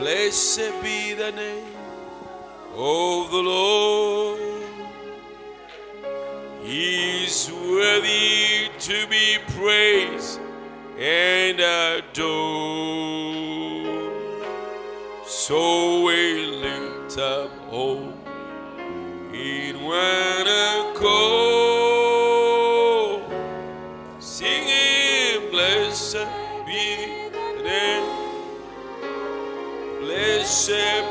Blessed be the name of the Lord. He's worthy to be praised and adored. So we lift up hope in one accord, Blessed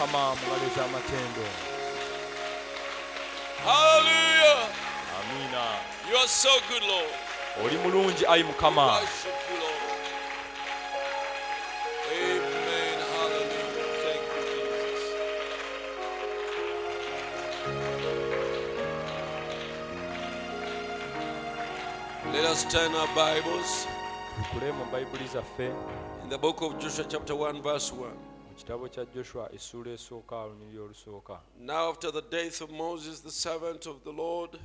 mukama mungalo z'amatendo Hallelujah. amiina You are so good, Lord. oli mulungi ayi mukama Worship you, Amen. Hallelujah. Thank you, Jesus. Let us turn our Bibles tukule mu bayibuli zaffe in the book of Joshua, chapter 1, verse 1. Kitabo kya joshua essuula esooka lunyiri olusooka Now, after the death of Moses, the servant of the Lord,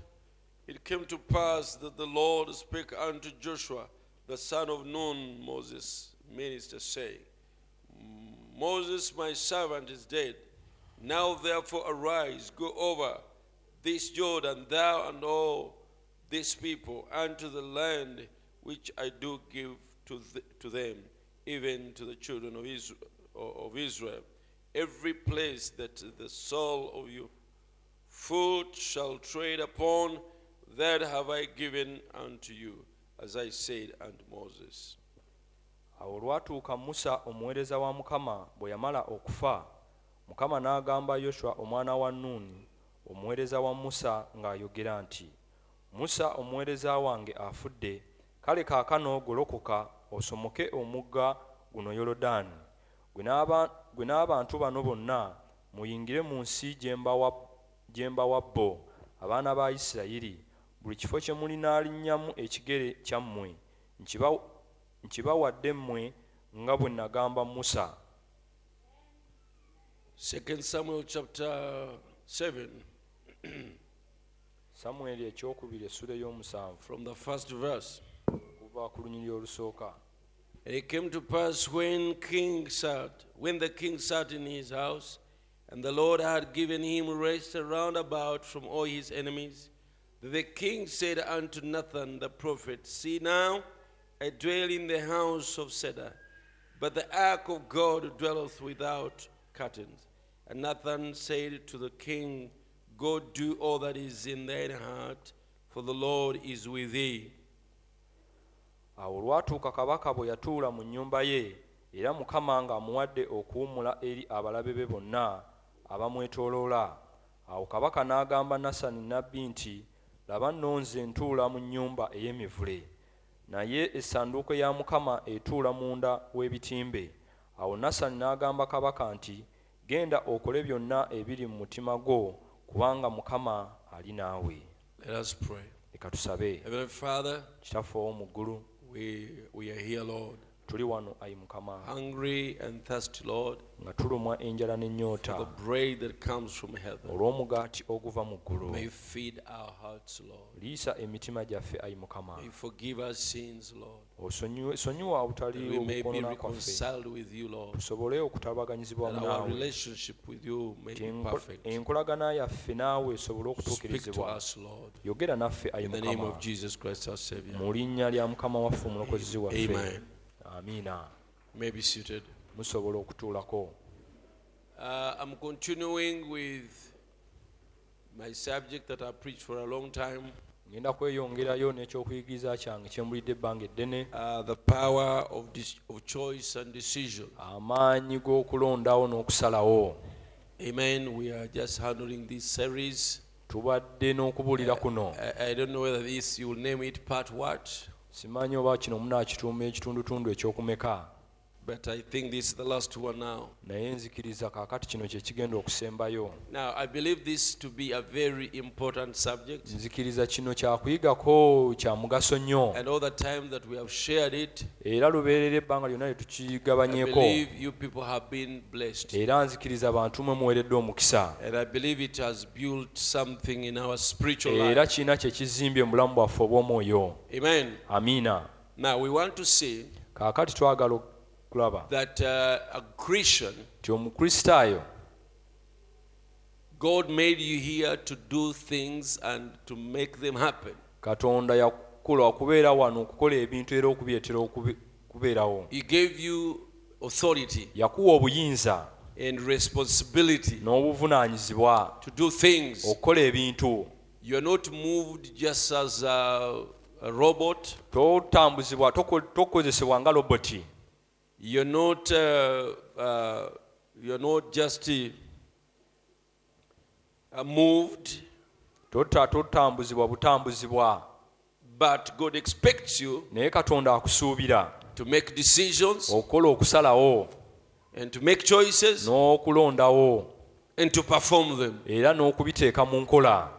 it came to pass that the Lord spake unto Joshua, the son of Nun, Moses' minister, saying, Moses, my servant, is dead. Now, therefore, arise, go over this Jordan, thou and all this people, unto the land which I do give to, th- to them, even to the children of Israel, of Israel. Every place that the sole of your foot shall tread upon, that have I given unto you, as I said unto Moses. awo olwatuuka musa omuweereza wa mukama bwe yamala okufa mukama n'agamba yoswa omwana wa nuuni omuweereza wa musa ng'ayogera nti musa omuweereza wange afudde kale kaakano golokoka osomoke omugga guno yolodaani gwe n'aba- gwe n'abantu bano bonna muyingire mu nsi gye mbawa- bo abaana ba isirayiri. Buli kifo kye mulinaalinnya ekigere kyammwe nkiba- nkibawadde mmwe nga bwe nagamba musa. Second Samuel chapter 7, samweri ekyokubiri essula ey'omusanvu from the first verse. kuva ku lunyiri olusooka And it came to pass when King sat, when the king sat in his house, and the Lord had given him rest round about from all his enemies, the king said unto Nathan the prophet, See now, I dwell in the house of cedar, but the ark of God dwelleth without curtains. And Nathan said to the king, Go do all that is in thine heart, for the Lord is with thee. Awo olwatuuka kabaka bwe yatuula mu nnyumba ye era mukama ng'amuwadde okuwummula eri abalabe be bonna abamwetooloola. Awo kabaka n'agamba nasani nabbi nti laba nno nze ntuula mu nnyumba ey'emivule. Naye essanduuko ya mukama etuula munda w'ebitimbe. Awo nasani n'agamba kabaka nti genda okole byonna ebiri mu mutima gwo kubanga mukama ali naawe. Leka tusabe. Kitaffe ow'omu ggulu we, we are here, Lord, tuli wano ayi mukama hungry and thirsty, Lord, nga tulumwa enjala n'ennyota for the bread that comes from heaven. olw'omugaati oguva mu ggulu May you feed our hearts, Lord. liisa emitima gyaffe ayi mukama May you forgive our sins, Lord. osonyiwe sonyiwa That obutali we may be kwaffe reconciled with you, Lord. tusobole okutabaganyizibwa That our naawe relationship with you may Nti be enko- perfect. enkolagana yaffe naawe esobole Speak to okutuukirizibwa us, Lord. yogera naffe ayi In the name mukama of Jesus Christ, our Savior. mu linnya lya mukama waffe omulokozi waffe Amen. Amiina may be seated. musobola okutuulako Uh, I'm continuing with my subject that I preached for a long time ngenda kweyongerayo n'ekyokuyigiriza kyange kyembulidde ebbanga eddene uh, the power of, dis- of choice and decision. amaanyi g'okulondawo n'okusalawo Amen. We are just handling this series. tubadde n'okubuulira kuno I, I don't know whether this you will name it part what, simanyi oba kino munaakituuma ekitundutundu ekyokumeka but I think this is the last one now. naye nzikiriza kaakati kino kye kigenda okusembayo Now, I believe this to be a very important subject. nzikiriza kino kyakuyigako kya mugaso nnyo And all the time that we have shared it, era lubeerera ebbanga lyonna lye I tukigabanyeeko believe you people have been blessed. era nzikiriza bantu mwe muweeredde omukisa And I believe it has built something in our spiritual era life. kirina kye kizimbye mu bulamu bwaffe obw'omwoyo Amen. amiina Now, we want to see kaakati twagala okulaba that uh, a Christian, nti omukristaayo God made you here to do things and to make them happen. katonda yakukola okubeera wano okukola ebintu era okubyetera okubi- kubeerawo He gave you authority yakuwa obuyinza and responsibility n'obuvunaanyizibwa to do things. okukola ebintu You are not moved just as a, a robot. totambuzibwa tokozesebwa nga loboti You're not. Uh, uh, you're not just uh, uh, moved, Tota- totambuzibwa butambuzibwa but God expects you naye katonda akusuubira to make decisions okukola okusalawo and to make choices n'okulondawo and to perform them. era n'okubiteeka mu nkola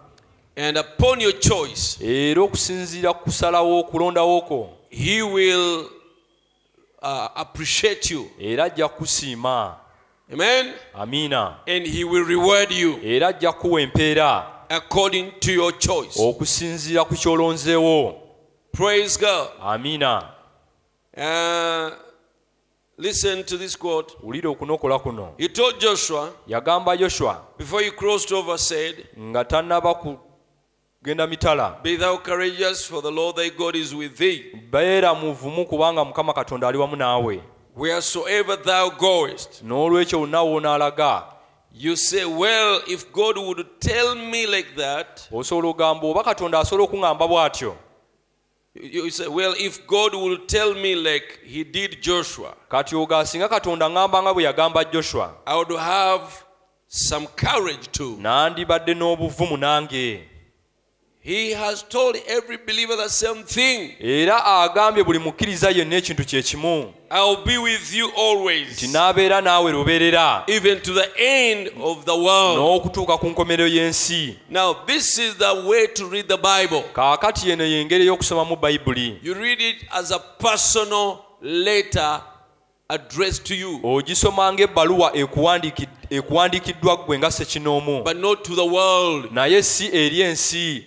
And upon your choice, era okusinziira ku kusalawo okulondawo kwo He will uh, appreciate you. era ajja Amen. amiina And He will reward you era ajja kuwa empeera according to your choice. okusinziira ku kyolonzeewo Praise God. amiina Uh, listen to this quote. okunokola kuno He told Joshua yagamba yoswa before he crossed over, said, nga tannaba kugenda mitala Be thou courageous, for the Lord thy God is with thee. beera muvumu kubanga mukama katonda ali wamu naawe Wheresoever thou goest. n'olwekyo olina onaalaga You say, Well, if God would tell me like that, osobola ogamba oba katonda asobola okuŋŋamba bw'atyo you you say, Well, if God would tell me like he did Joshua, kati oga asinga katonda ŋŋamba nga bwe yagamba joshua I would have some courage too. nandibadde n'obuvumu nange He has told every believer the same thing. era agambye buli mukkiriza yenna ekintu kye kimu I'll be with you nti always, n'abeera naawe lubeerera even to the end of the world. n'okutuuka ku nkomerero y'ensi Now, this is the way to read the Bible. kaakati eno y'engeri ey'okusomamu bayibuli You read it as a personal letter addressed to you, ogisoma ng'ebbaluwa ekuwandiki- ekuwandiikiddwa ggwe nga sekinoomu but not to the world. naye si eri ensi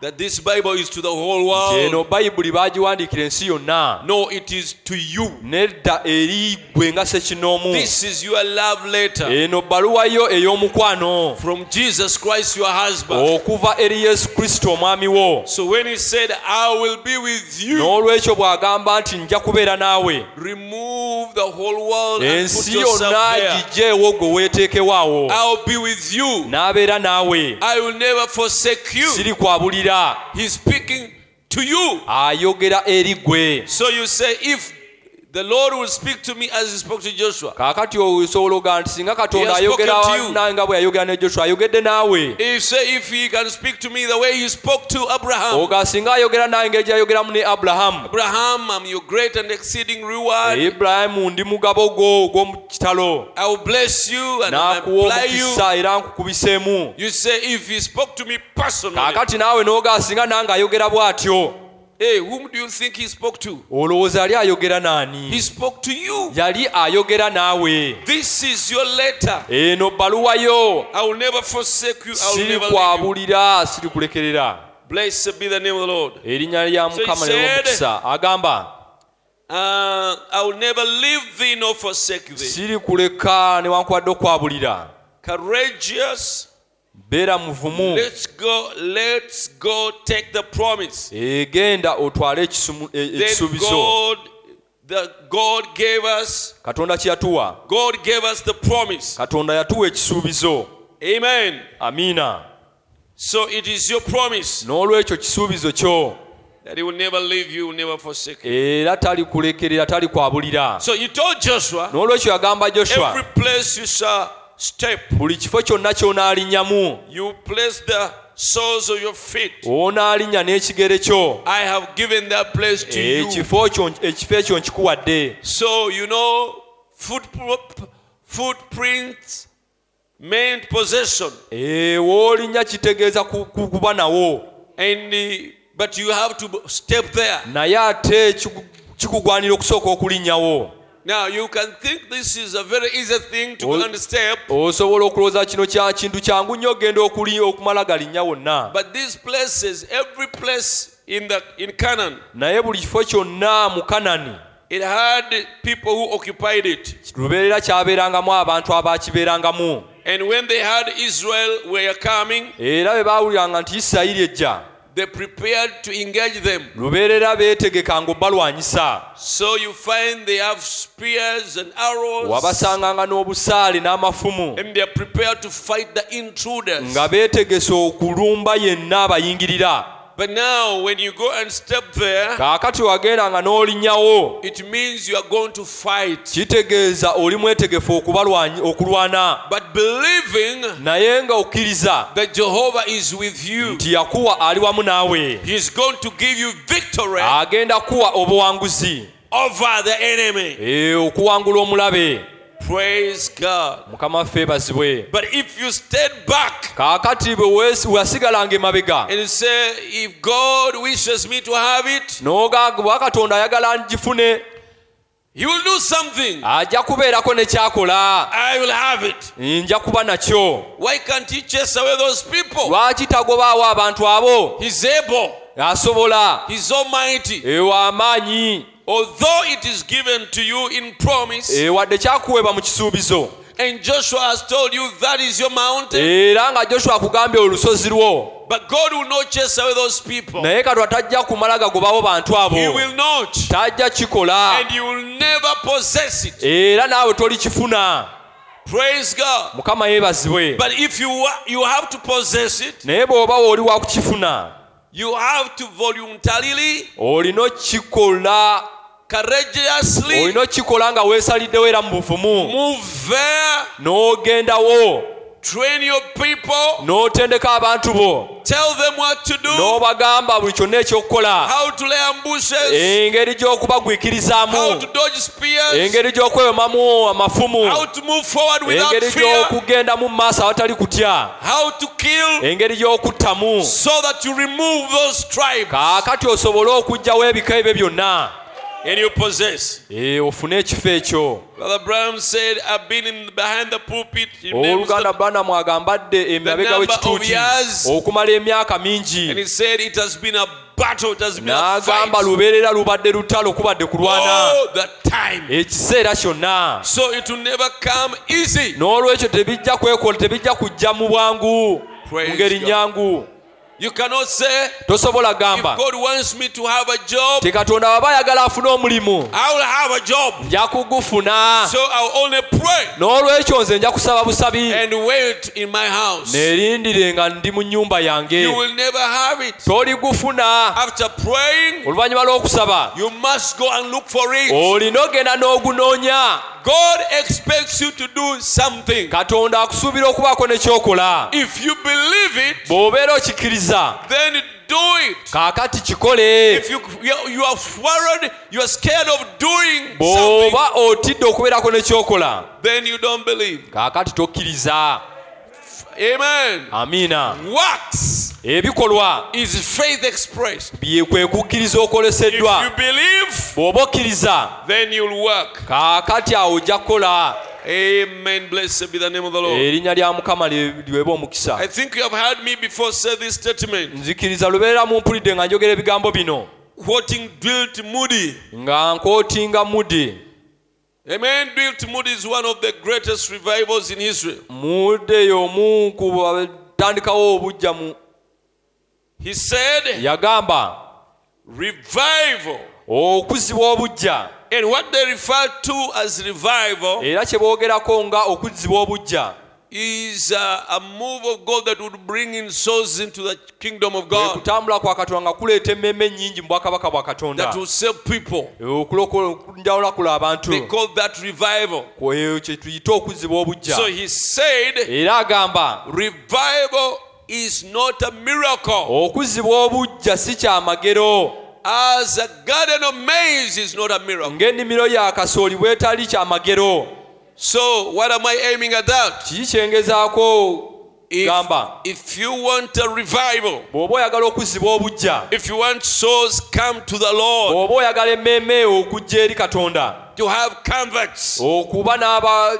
That this Bible is to the whole eno world. bayibuli baagiwandiikira ensi yonna No, it is to you. nedda eri ggwe nga sekinoomu This is your love letter eno bbaluwa yo ey'omukwano from Jesus Christ, your husband. okuva eri yesu kristo omwami wo So when he said, I will be with you, n'olwekyo bw'agamba nti nja kubeera naawe remove the whole world and put ensi yourself yonna there. gigyeewo gwe weeteekewaawo I'll be with you. n'abeera naawe I will never forsake you. siri kwabulira He's speaking to you. ayogera eri ggwe So you say, if the Lord will speak to me as he spoke to Joshua, kaakati osobola oga nti singa katonda He has spoken ayogera you. bwe yayogera ne joshua ayogedde naawe. If say if he can speak to me the way he spoke to Abraham, oga singa ayogera nawe engeri gyayogeramu ne abulahamu Abraham, I'm your great and exceeding reward. ibulayimu ndi mugabo gwo ogw'omu kitalo. I will bless you and I will n'akuwa you. omukisa era nkukubiseemu. You say if he spoke to me personally, kaakati naawe n'oga singa nange ayogera bw'atyo hey, whom do you think he spoke to? olowooza yali ayogera naani He spoke to you. yali ayogera naawe This is your letter. eno bbaluwa yo I will never forsake you. I will never leave you. kwabulira siri Blessed be the name of the Lord. erinnya lya So he mukama said- nerwomukisa agamba Uh, I will never leave thee nor forsake thee. siri newankubadde okwabulira Courageous beera muvumu egenda e, otwale e, ekisuubizo. Katonda kye yatuwa. Katonda yatuwa ekisuubizo. Amiina n'olwekyo kisuubizo kyo. That he will never leave you, era talikulekerera talikwabulira n'olwekyo yagamba joshua step, buli kifo kyonna ky'onaalinyamu. You place the soles of your feet. onaalinnya n'ekigere kyo. I have given that place to you. ekifo ekifo ekyo nkikuwadde. So you know, foot, footprints meant possession, Eh, w'olinnya kitegeeza ku- ku- kuba nawo and but you have to step there. naye ate kiku- kikugwanira okusooka okulinnyawo Now you can think this is a very easy thing to understand, osobola okulowooza kino kya kintu kyangu nnyo ogenda okuli okumala galinnya wonna. But these places, every place in the in Canaan, naye buli kifo kyonna mu kanani it had people who occupied it. lubeerera kyabeerangamu abantu abaakibeerangamu. And when they heard Israel were coming, era bwe baawuliranga nti isirayiri ejja they prepared to engage them. lubeerera beetegekanga obbalwanyisa So you find they have spears and arrows, wabasanganga n'obusaale n'amafumu and they are prepared to fight the intruders. nga beetegese okulumba yenna abayingirira But now, when you go and step there, kaakati wagendanga n'olinnyawo it means you are going to fight. kitegeeza oli mwetegefu okubalwanyi- okulwana. But believing naye nga okkiriza that Jehovah is with you, nti yakuwa ali wamu naawe. He's going to give you victory agenda kuwa obuwanguzi. over the enemy. Eh, okuwangula omulabe Praise God. mukama waffe bazibwe But if you stayed back kaakati bwe wasigalanga emabega and say, if God wishes me to have it, n'ogamba bwa katonda ayagala ngifune He will do something. ajja kubeerako ne I will have it. nja kuba nakyo Why can't He chase away those people? lwaki tagobaawo abantu abo He's able. asobola Although it is given to you in promise, Eh, wadde kyakuweebwa mu kisuubizo and Joshua has told you that is your mountain, era nga joshua akugambye olusozi lwo but God will not chase away those people. naye katwa tajja kumala gagobawo bantu abo He will not. tajja kikola And you will never possess it. era naawe tolikifuna Praise God. mukama yeebazibwe But if you wa- you have to possess it, naye bw'oba oli wa kukifuna you have to voluntarily, olina okikola courageously olina okikola nga weesaliddewo era mu buvumu. N'ogendawo train your people, n'otendeka abantu bo. Tell them what to do, n'obagamba buli kyonna ekyokukola. How to lay ambushes, engeri gy'okubagwikirizaamu. Engeri gy'okwewemamu amafumu. How to move forward without engeri fear, gy'okugendamu mu maaso awatali kutya. How to kill, engeri gy'okuttamu. So that you remove those tribes. Kaakati osobole okuggyawo ebika ebyo byonna And you possess. Eh, ofune ekifo ekyo. Owooluganda banamu agambadde emabega w'ekituuti okumala emyaka mingi. N'agamba lubeerera lubadde lutalo kubadde kulwana. Ekiseera kyonna. N'olwekyo tebijja kujja mu bwangu mu ngeri nyangu you tosobola gamba. katonda waba ayagala afune omulimu nja kugufuna. N'olwekyo nze nja kusaba busabi. neerindire nga ndi mu nnyumba yange. Toligufuna oluvannyuma lw'okusaba olina ogenda n'ogunoonya. God expects you to do something. katonda akusuubira okubaako n'ekyokola. Bw'obeera then do it. kaakati kikole If you, you are- you worried, you are scared of doing something, bw'oba otidde okubeerako nekyokola then you don't believe. kaakati tokkiriza Amen. amiina Works ebikolwa is faith expressed. bye kwe kukkiriza okoleseddwa you believe, bw'oba okkiriza then you'll work. kaakati awo ojja kukola Amen. Blessed be the name of the Lord. erinnya lya mukama lye- omukisa I think you have heard me before say this statement, nzikiriza nga njogera ebigambo bino quoting Dwight Moody. nga nkootinga mudde Amen. Bilt Moody is one of the greatest revivals in Israel. mudde y'omu ku batandikawo obujja mu He said, yagamba revival okuzibwa obujja And what they refer to as revival era kye boogerako nga okuzzibwa obujja is uh, a move of God that would bring in souls into the kingdom of God, kutambula kwa katonda kuleeta emmemme nnyingi mu bwakabaka bwa katonda. That will save people. abantu. They call that revival. Kwe- kye tuyita okuzzibwa obujja So he said, era agamba revival is not a miracle, okuzzibwa obujja si kyamagero as a garden of maize is not a miracle. ng'ennimiro ya kasooli bwetali kyamagero So, what am I aiming at that? kiki kyengezaako? If, gamba. if you want a revival, bw'oba oyagala okuzzibwa obujja if you want souls come to the Lord, bw'oba oyagala emmeeme okujja eri katonda. to have converts, okuba n'aba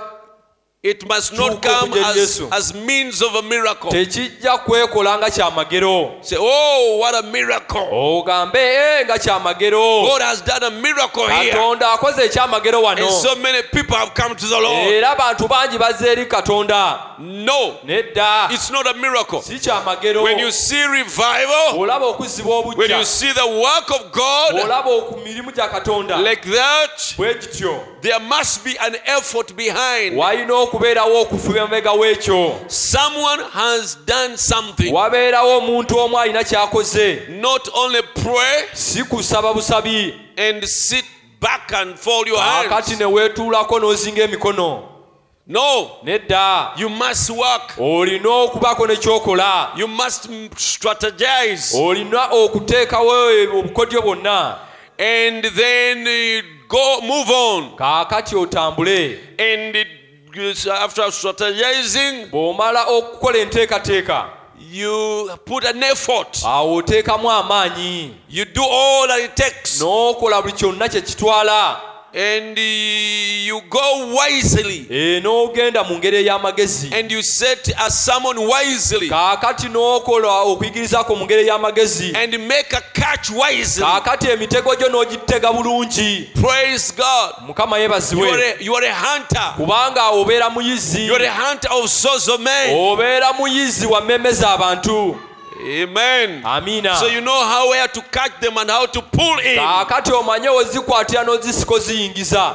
it must not come as, as means of a miracle. tekijja kwekola nga kyamagero Say, oh, what a miracle! ogambe "Eh, nga kyamagero God has done a miracle here. katonda akoze ekyamagero wano And so many people have come to the Lord. era abantu bangi bazze eri katonda No, nedda it's not a miracle. si kyamagero When you see revival, olaba when you see the work of God olaba ku mirimu gya katonda like that, bwe gityo there must be an effort behind. walina okubeerawo okufuba emabega w'ekyo Someone has done something. wabeerawo omuntu omu alina kyakoze Not only pray si kusaba busabi and sit back and fold your akati hands. ne weetuulako n'ozinga emikono No, nedda you must work. olina okubaako ne kyokola You must strategize. olina okuteekawo obukodyo bwonna And then go move on. kaakati otambule And after strategizing, bw'omala okukola enteekateeka you put an effort. awo oteekamu amaanyi You do all that it takes. n'okola buli kyonna kye kitwala And you go wisely. N'ogenda mu ngeri ey'amagezi And you set a sermon wisely. kaakati n'okola okuyigirizako mu ngeri ey'amagezi And make a catch wisely. kaakati emitego gyo n'ogitega bulungi Praise God. mukama You are yeebazibwe a, you are a hunter. kubanga obeera muyizi You are a hunter of souls of men. obeera muyizi wa z'abantu Amen. Amina. So you know how where to catch them and how to pull in. kaakati omanye wezikwatira n'ozisika oziyingiza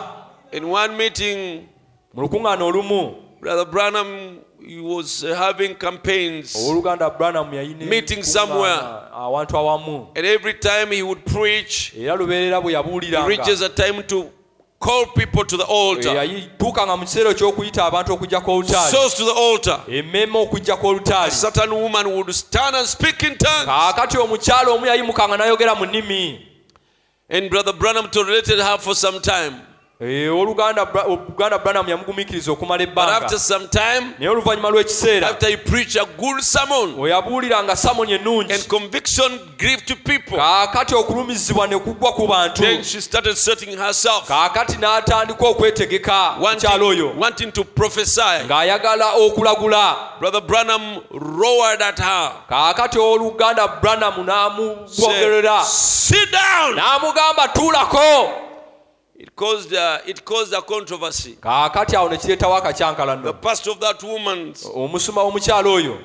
In one meeting, mu lukuŋŋaana olumu Brother Branham he was having campaigns. owooluganda branam yayina Meeting somewhere. And every time he would preach, he reaches a time to call people to the altar. Eh, yayituukanga mu kiseera eky'okuyita abantu okujja kw'olutaali Souls to the altar. emmemme okujja kw'olutaali A certain woman would stand and speak in tongues. kaakati omukyala omu yayimukanga n'ayogera mu nnimi And Brother Branham tolerated her for some time. Eh, oluganda branam yamugumiikiriza okumala ebbanganaye oluvannyuma lw'ekiseera oyo abuuliranga samoni ennungi. kaakati okulumizibwa ne kugwa ku bantu. kaakati n'atandika okwetegeka mukyalo oyo. ng'ayagala okulagula. Kaakati owooluganda branam n'amugogerera n'amugamba tuulako. Caused, uh, it caused a controversy. kaakati awo ne kireetawo that woman omusuma w'omukyala oyo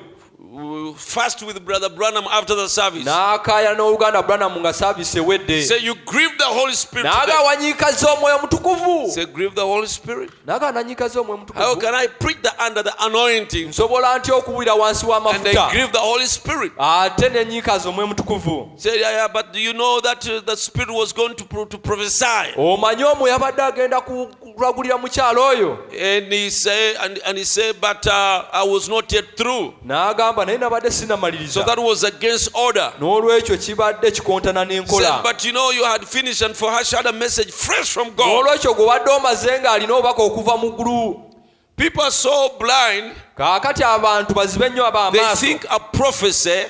fast with Brother Branham after the service. n'akaayana n'oluganda branamu nga saaviisi ewedde Say, You grieve the Holy Spirit. n'aga today." omwoyo mutukuvu Say, Grieve the Holy Spirit. n'aga nanyiikaza omwoyo How can I preach the, under the anointing nsobola ntya okuwulira wansi and then grieve the Holy Spirit? ate nenyiikaza omwoyo mutukuvu Say, yeah, yeah, but do you know that uh, the Spirit was going to, to prophesy? omanyi omwoyo abadde agenda ku- kulagulira mukyala oyo. And he said, and, and he said, but uh, I was not yet through. n'agamba naye nabadde So sinnamaliriza that was against order. n'olwekyo kibadde kikontana n'enkola. But you know, you had finished, and for her, she had a message fresh from God. n'olwekyo gwe badde omaze ng'alina obubaka okuva mu ggulu. People are so blind, kaakati abantu bazibe nnyo ab'amaaso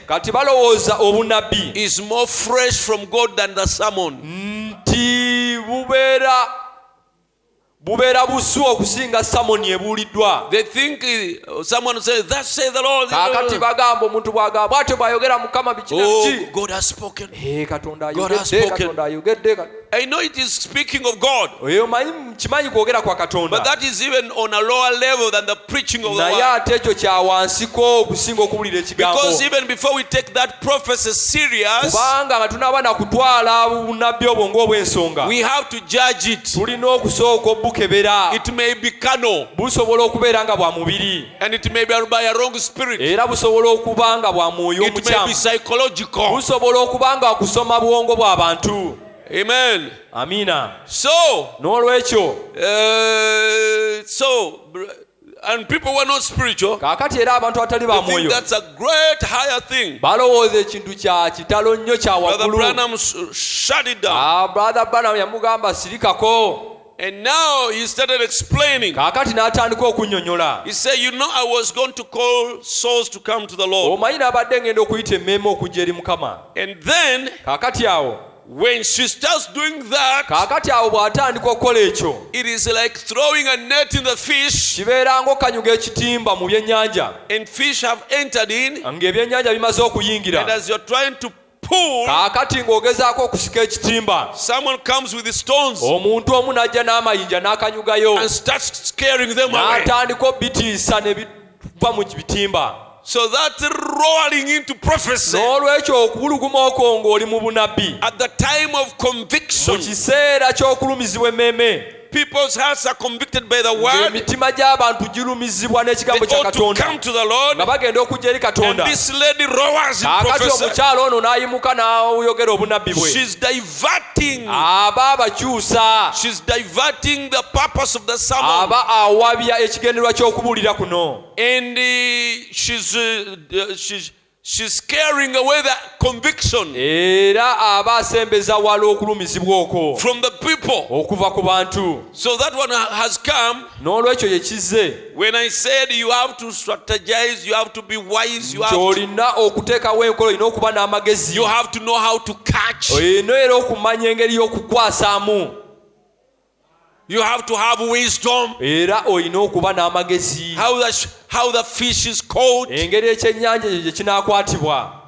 kati balowooza obunabbi is more bubeera busu okusinga samoni ebuuliddwa. Kakati bagamba omuntu bwagamba bwatyo bwayogera mukama bikina biki? Katonda ayogedde katonda ayogedde I know it is speaking of God. nkimanyi kwogera kwa katondanaye ate ekyo kya wansiko okusinga okuwulira ekigambokubanga nga tunaaba nakutwala bunabbi obwo ng'obwensonga tulina okusooka obukebera. Busobola okubeera nga bwa mubiri. era busobola okuba nga bwa mwoyo omukyamu busobola okuba nga kusoma bwongo bw'abantu Amen. amiina So, n'olwekyo uh, so, and people were not spiritual, kaakati era abantu abatali ba mwoyo that's a great higher thing. balowooza ekintu kya kitalo nnyo kya Brother Branham shut it down. Ah, brother branham yamugamba sirikako And now he started explaining. kaakati n'atandika okunnyonnyola He said, You know, I was going to call souls to come to the Lord. omanyi n'abadde ngenda okuyita emmeeme okujja eri mukama And then, kaakati awo when she starts doing that, kaakati awo bw'atandika okukola ekyo it is like throwing a net in the fish, kibeera ng'okanyuga ekitimba mu byennyanja and fish have entered in. ng'ebyennyanja bimaze And okuyingira as you're trying to pull, kaakati ng'ogezaako okusika ekitimba someone comes with the stones omuntu omu n'ajja n'amayinja n'akanyugayo and starts scaring them away. n'atandika obitiisa ne biva mu bitimba So that rolling into prophecy n'olwekyo okuwuluguma okwo ng'oli mu bunabbi. at the time of mu conviction, kiseera ky'okulumizibwa emmeeme people's hearts are convicted by the word. emitima gy'abantu girumizibwa n'ekigambo kya katonda. nga bagenda okujja eri katonda. Kaakati omukyala ono n'ayimuka n'ayogera obunabbi bwe. Aba abakyusa. Aba awabya ekigenderwa ky'okubuulira kuno. And uh, she's, uh, she's, she's scaring away the conviction era aba asembeza wala okulumizibwa okwo. from the people. okuva ku bantu. So that one has come n'olwekyo ye kizze. when I said you have to strategize, you have to be wise, you have olina okuteekawo enkola olina okuba n'amagezi. You have to know how to catch, olina era okumanya engeri y'okukwasaamu you have to have wisdom, era olina okuba n'amagezi. How the, how the fish is caught. engeri ekyennyanja ekyo gye kinaakwatibwa.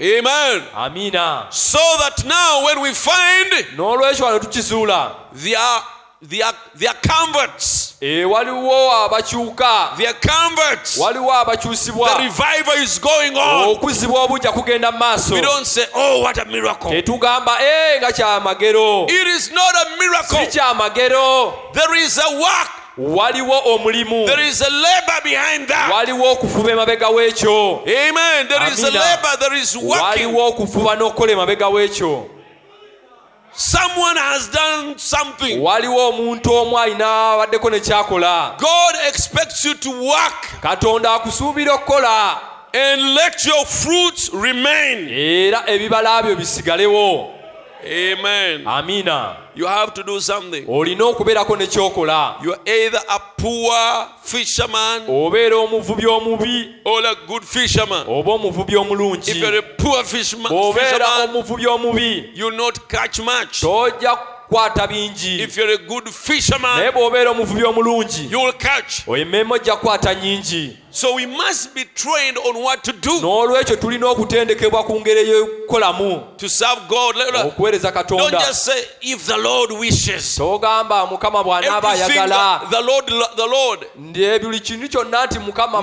Amen. amiina. So that now when we find n'olwekyo wano tukizuula their, their, their converts, e, waliwo abakyuka their converts, waliwo the revival is going on. okuzibwa obujja kugenda mu maaso We don't say, oh, what a miracle. tetugamba ee nga kyamagero It is not a si miracle. kyamagero There is a work, waliwo omulimu there is a labor behind that. waliwo okufuba emabega w'ekyo Amen. There is a Amina. labor, there is working. waliwo okufuba n'okukola emabega w'ekyo Someone has done something. waliwo omuntu omu alina abaddeko ne kyakola God expects you to work katonda akusuubira okukola and let your fruits remain. era ebibala byo bisigalewo Amen. amiina You have to do something. olina okubeerako ne kyokola You are either a poor fisherman obeera omuvubi omubi or a good fisherman. oba omuvubi omulungi If you're a poor fisherman, omuvubi omubi you'll not catch much. tojja kukwata bingi bw'obeera omuvubi omulungi emmeeme ojja kukwata nyingi n'olwekyo tulina okutendekebwa ku ngeri eyokukolamu. okuweereza katonda. mukama bw'anaaba ayagala. buli kintu kyonna nti mukama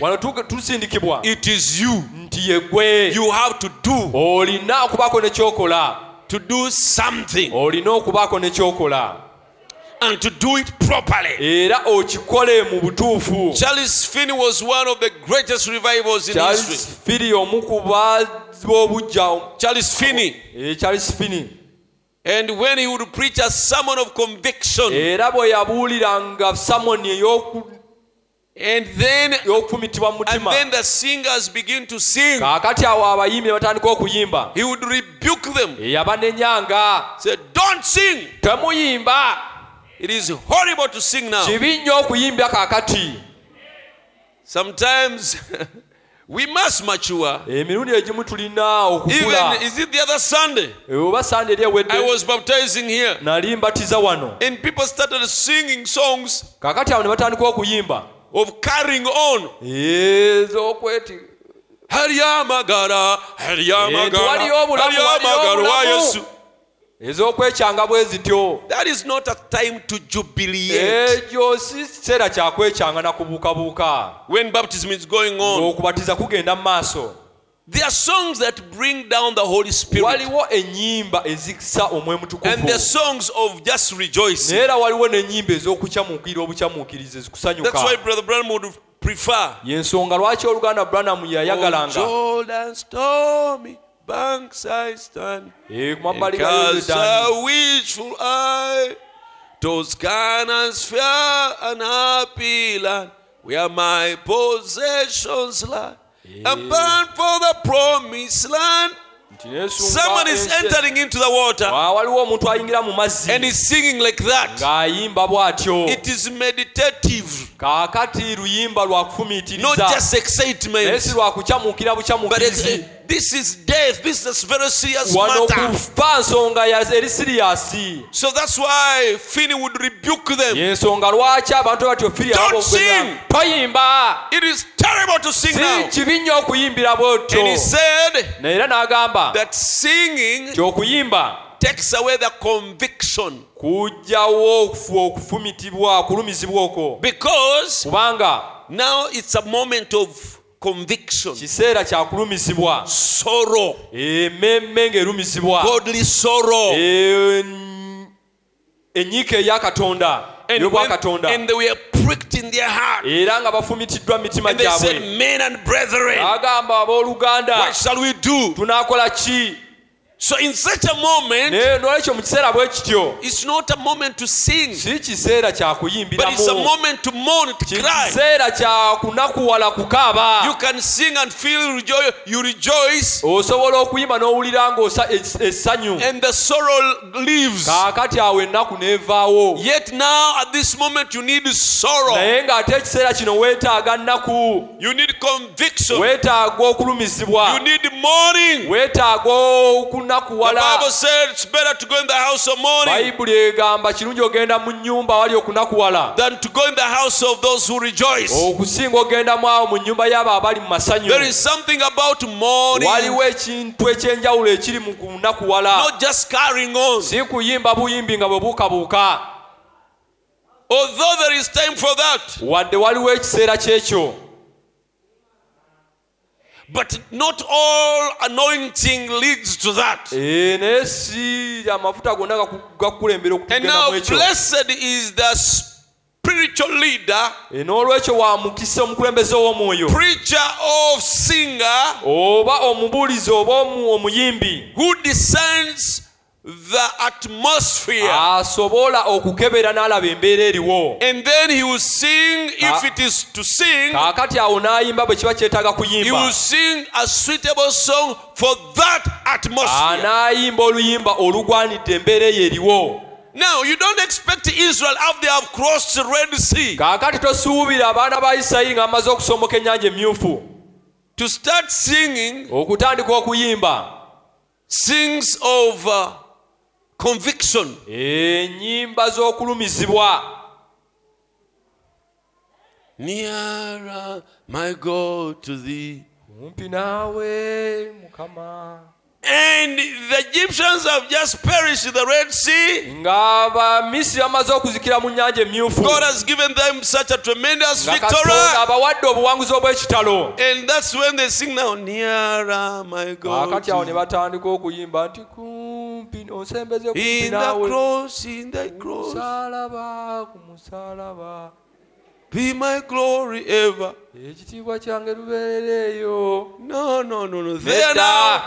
wano tusindikibwa. Nti yegwe olina okubako nekyokola to do something olina okubaako ne kyokola and to do it properly. era okikole mu butuufu Charles Finney was one of the greatest revivals in charles history. firi omu ku b'obujja Charles Finney. eh, charles fini And when he would preach a sermon of conviction, era bwe yabuuliranga samoni ey'oku- and then and then the singers begin to sing, kaakati awo abayimbi ne batandika okuyimba he would rebuke them. yabanenyanga Say, don't sing. temuyimba. It is horrible to sing now. kibi nnyo okuyimba kaakati. Sometimes we must mature. emirundi egimu tulina okukula Even is it the other Sunday? oba eri I was baptizing here, nali mbatiza wano. And people started singing songs. Kaakati awo ne batandika okuyimba of carrying on. ez'okweti obulamu, hariyo waliyo amagara wa yesu? Ez'okwekyanga bwe zityo. That is not a time to jubilate. Ekyo si kiseera kyakwekyanga na kubuukabuuka. When baptism is going on. Okubatiza kugenda mu maaso there are songs that bring down the holy spirit. Waliwo ennyimba ezikisa omwe and there are songs of just rejoicing. Naye era waliwo n'ennyimba ez'okukyamuukirira obukyamuukirize that's why brother branham would prefer yensonga lwaki oluganda branamu On yayagalanga? Jordan stormy banks I stand. Eh, ku mabbali ga Cast a wishful eye To Canaan's fair and happy land Where my possessions lie abound for the promised land. Someone is entering into the water. And is singing like that. It is meditative. Not just excitement, but it's, this is death. This is very serious wano kufa nsonga eri siriyasi So that's why fini would rebuke them. yensonga lwaki abantu batyo firi toyimba! It is terrible to sing si kibi nnyo okuyimbira bwotyo. He said naye era n'agamba that singing ky'okuyimba takes away the conviction. kujjawo okufu- okufumitibwa kulumizibwa okwo. Because kubanga now it's a moment of conviction. Kiseera kyakulumisibwa sorrow. Eh, Ememme ng'erumisibwa godly sorrow. Eh, Enyiika eya katonda eyobwakatonda era nga bafumitiddwa mitima gyabwe. agamba abooluganda tunaakola ki? So, in such a moment, nolwekyo mu kiseera bwe kityo it's not a moment to sing, si kiseera kya but it's a moment to mourn, to cry. kiseera kya kunakuwala You can sing and feel rejoice. You rejoice, osobola okuyimba n'owulira ng'essanyu and the sorrow leaves. kaakati awo ennaku n'evaawo Yet now, at this moment, you need sorrow. naye ng'ate ekiseera kino weetaaga nnaku You need conviction. weetaaga okulumizibwa You need mourning. weetaaga okunakuwalabayibuli egamba kirungi ogenda mu nnyumba wali okunakuwala okusinga ogendamu awo mu nnyumba y'abo abali mu masanyu. Waliwo ekintu ekyenjawulo ekiri mu kunakuwala si kuyimba buyimbi nga bwe buukabuuka. Although there is time for that, wadde waliwo ekiseera kyekyo. But not all anointing leads to that. Naye si amafuta gonna gaku- gakukulembera And now, blessed is the spiritual leader, n'olwekyo wa mukisa omukulembeze ow'omwoyo preacher of singer oba omubuulizi oba omu- omuyimbi. who discerns the atmosphere. asobola okukebera n'alaba embeera eriwo. And then he will sing, if it is to sing, kaakati awo n'ayimba bwe kiba kyetaaga he kuyimba. will sing a suitable song for that atmosphere. anaayimba oluyimba olugwanidde embeera eyo eriwo. Now, you don't expect Israel after they have crossed the Red Sea. Kaakati tosuubira abaana ba isirayiri nga bamaze okusomoka ennyanja emyufu to start singing okutandika okuyimba. sings of uh, conviction. ennyimba z'okulumizibwa Nearer, my God, to thee. kumpi naawe mukama And the Egyptians have just perished in the Red Sea. God has given them such a tremendous victory. And that's when they sing now, Nearer, my God. Kumpi osembeze thee." kumpi ku musalaba be my glory ever. ekitiibwa kyange lubeereeyo No, no, no, no. There now,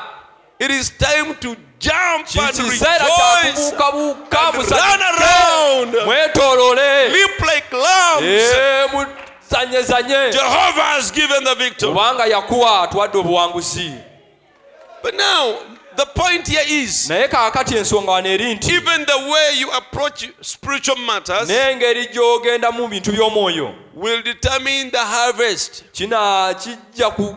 it is time to jump and rejoice, and run around, leap like lambs. Eh, Jehovah has given the victory. kubanga yakuwa atuwadde obuwanguzi But now, the point here is naye kaakati ensonga wano eri nti even the way you approach spiritual matters n'engeri gy'ogenda mu bintu by'omwoyo will determine the harvest. kina kijja ku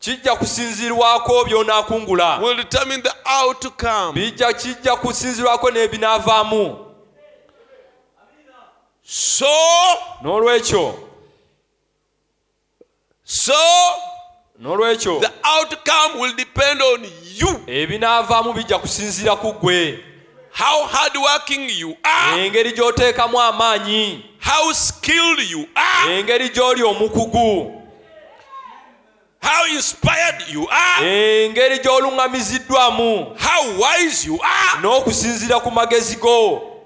kijja kusinzirwako by'onaakungula Will determine the outcome. bijja kijja kusinzirwako n'ebinaavaamu So, n'olwekyo so n'olwekyo The outcome will depend on you. ebinaavaamu bijja kusinziira ku ggwe. How hardworking you are, engeri gy'oteekamu amaanyi. How skilled you are, engeri gy'oli omukugu. How inspired you are, engeri gy'oluŋŋamiziddwamu how wise you are. n'okusinziira ku magezi go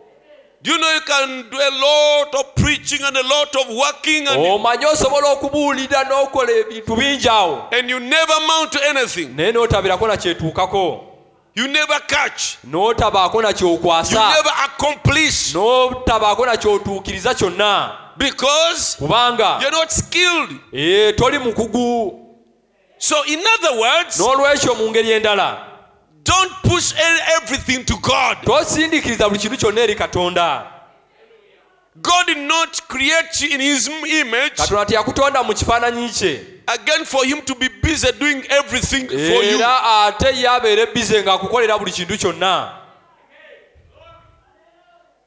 Do you know you can do a lot of preaching and a lot of working and, omanyi osobola okubuulira n'okola ebintu bingi awo. and you never mount to anything? naye n'otabirako nakyetuukako You never catch. n'otabaako na You kyokwasa never accomplish. N'otabaako nakyotuukiriza kyonna. Because kubanga you're not skilled. ee, toli mukugu. So, in other words, n'olwekyo mu ngeri endala don't push everything to God. tosindiikiriza buli kintu kyonna eri katonda God did not create you in His image katonda teyakutonda mu kifaananyi kye again for Him to be busy doing everything for you. era ate ye abeere bize ng'akukolera buli kintu kyonna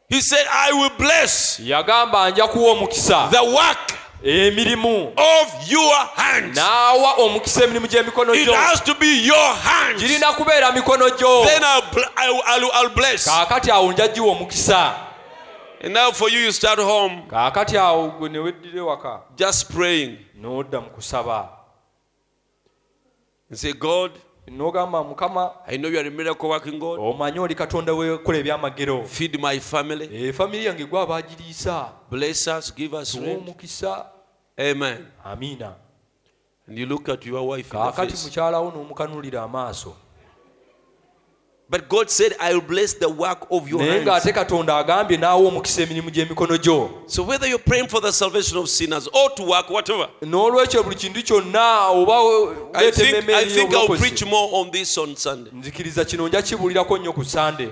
He said, I will bless yagamba nja kuwa omukisa the work emirimu. N'awa omukisa emirimu gy'emikono girina kubeera mikono gyo. Kaakati awo njagiwa omukisa. And now for you, you start home. Just praying. And say, God, nogamba mukama omanyi oli katonda wekola ebyamagero. Efamiri e, yange gwe abagiriisa. Tuwa omukisa. Amen. amiina And you look at your wife in the kaakati face. mukyalawo n'omukanulira amaaso But God said, I will bless the work of your naye hands. ng'ate katonda agambye n'awa omukisa emirimu gy'emikono gyo So whether you're praying for the salvation of sinners or to work, whatever, n'olwekyo buli kintu kyonna oba I think, I think I'll preach more on this on Sunday. nzikiriza kino nja kibuulirako nnyo ku sande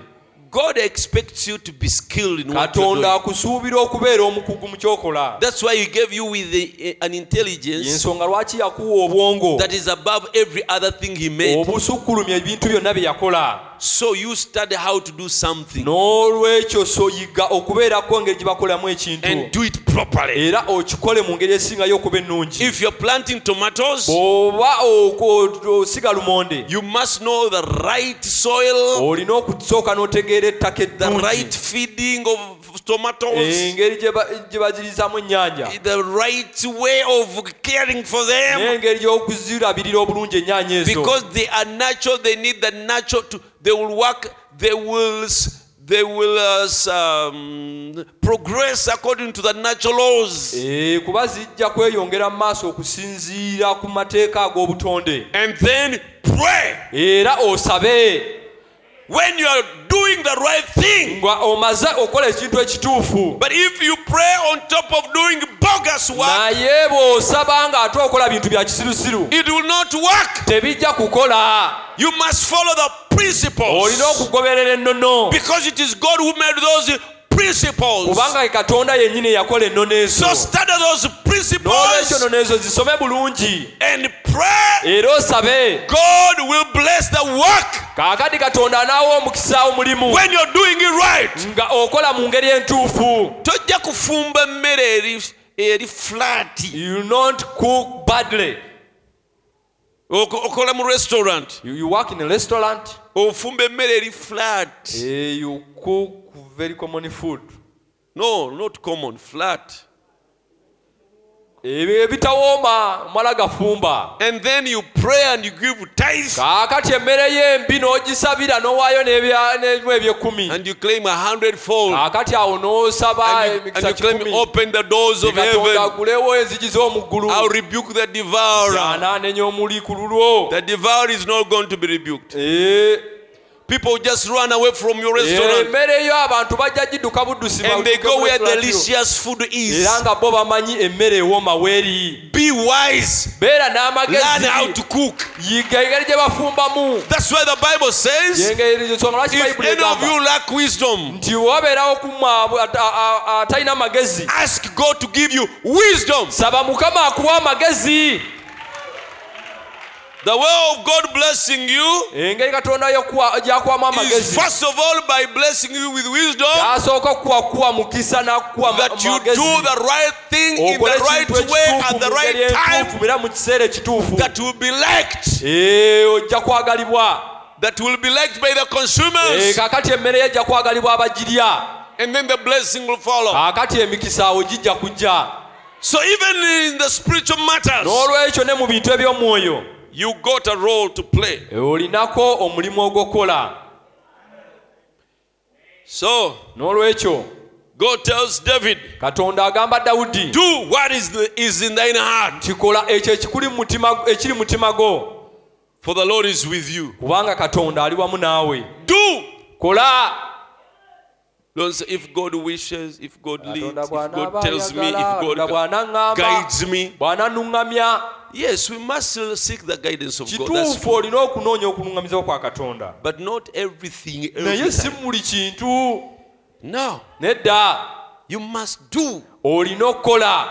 God expects you to be skilled in what katonda akusuubira okubeera omukugu mu kyokola. That's why He gave you with the, an intelligence yensonga lwaki yakuwa obwongo? that is above every other thing He made. obusukkulumya ebintu byonna bye yakola So you study how to do something. N'olwekyo soyiga okubeerako engeri gye bakolamu ekintu. And do it properly. era okikole mu ngeri esingayo okuba ennungi. If you're planting tomatoes, bw'oba osiga lumonde. you must know the right soil, olina okusooka n'otegeera ettaka the right feeding of tomatoes, engeri gye ba- ennyanja the right way of caring for them. n'engeri gy'okuzirabirira obulungi ennyanja ezo Because they are natural, they need the natural to, they will work, they will, they will uh, um, progress according to the natural laws. Eh, kuba zijja kweyongera mu maaso okusinziira ku mateeka ag'obutonde And then pray. era osabe When you are doing the right thing, nga omaze okukola ekintu ekituufu but if you pray on top of doing bogus work, naye bw'osaba ng'ate okola bintu bya kisirusiru it will not work. tebijja kukola You must follow the principles. olina okugoberera ennono Because it is God who made those principles. kubanga katonda yennyini yakola ennono ezo. N'olwekyo ennono ezo zisome bulungi. era osabe. Kaakati katonda anaawa omukisa omulimu. nga okola mu ngeri entuufu. Tojja kufumba emmere eri, flat. You not cook badly. Oko- okola mu restaurant. You, you work in a restaurant. Ofumba emmere eri flat. Eh, you cook very common food. No not common flat. Ebyo ebitawooma mala gafumba. And then you pray and you give tithe kaakati emmere y'embi n'ogisabira n'owaayo n'ebya- ebyekumi and you claim a hundredfold. Kaakati awo n'osaba and you, and emikisa you claim kikumi. open the doors of heaven. agulewo enzigi z'omuggulu I'll rebuke the devourer. Anaanenya omuli ku lulwo. The devourer is not going to be rebuked. Eh, People just run away from your restaurant. And they go where delicious food is. Be wise. Learn how to cook. That's why the Bible says if any of you lack wisdom, ask God to give you wisdom the way of god blessing you engeri katonda gy'akuwamu is amagezi first of all by blessing you with wisdom asooka mukisa n'akuwa that you do the right thing in the right way at the right time era mu kiseera ekituufu that will be liked. Eh, ojja kwagalibwa That will be liked by the Eh, consumers. kaakati emmere ye ejja kwagalibwa abagirya And then the blessing will follow. emikisa awo gijja kujja So even in the spiritual matters, n'olwekyo ne mu bintu eby'omwoyo you got a role to play. eh, olinako omulimu ogw'okukola So n'olwekyo God tells David, katonda agamba dawudi do what is, the, is in thine heart, kikola ekyo ekikuli mu mutima- ekiri mu mutima go for the Lord is with you. kubanga katonda ali wamu naawe Do. kola Don't say if God wishes, if God leads, if God tells me, if God guides me. Yes, we must seek the guidance of God. Kituufu olina okunoonya okunuŋŋamizibwa kwa katonda But not everything. naye Every si time. buli kintu No, nedda you must do. olina okukola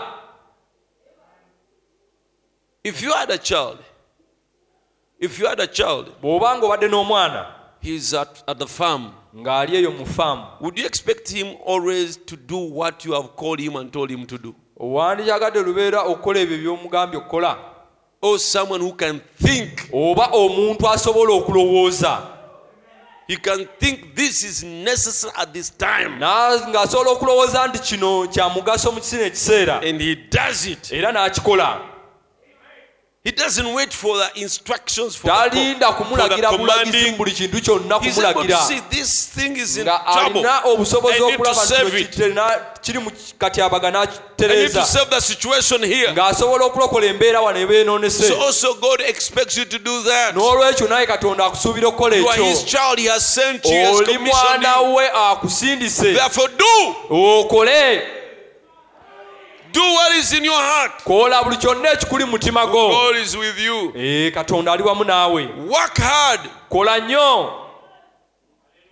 If you had a child, if you had a child, bw'oba nga obadde n'omwana he's at, at the farm. Ng'ali eyo mu faamu Would you expect him always to do what you have called him and told him to do? wandikyagadde lubeera okukola ebyo by'omugambye okukola Or someone who can think? oba omuntu asobola okulowooza He can think this is necessary at this time. Ng'asobola okulowooza nti kino kya mugaso mu kisina ekiseera And he does it. era n'akikola He doesn't wait for the instructions for talinda co- for the kumulagira bulagizi commanding. buli kintu kyonna He's able to kumulagira see this thing is in nga trouble. alina obusobozi I need to okulaba kiri mu katyabaga I need to n'akitereeza save the situation here. ng'asobola okulokola embeera wano So ebeenonese also God expects you to do that. n'olwekyo naye katonda akusuubira okukola You are His ekyo child. He has sent you. He has oli mwana we akusindise Therefore, do okole do what is in your heart. kola buli kyonna ekikuli mu mutima go God is with you. Eh, katonda ali wamu naawe. Work hard. kola nnyo.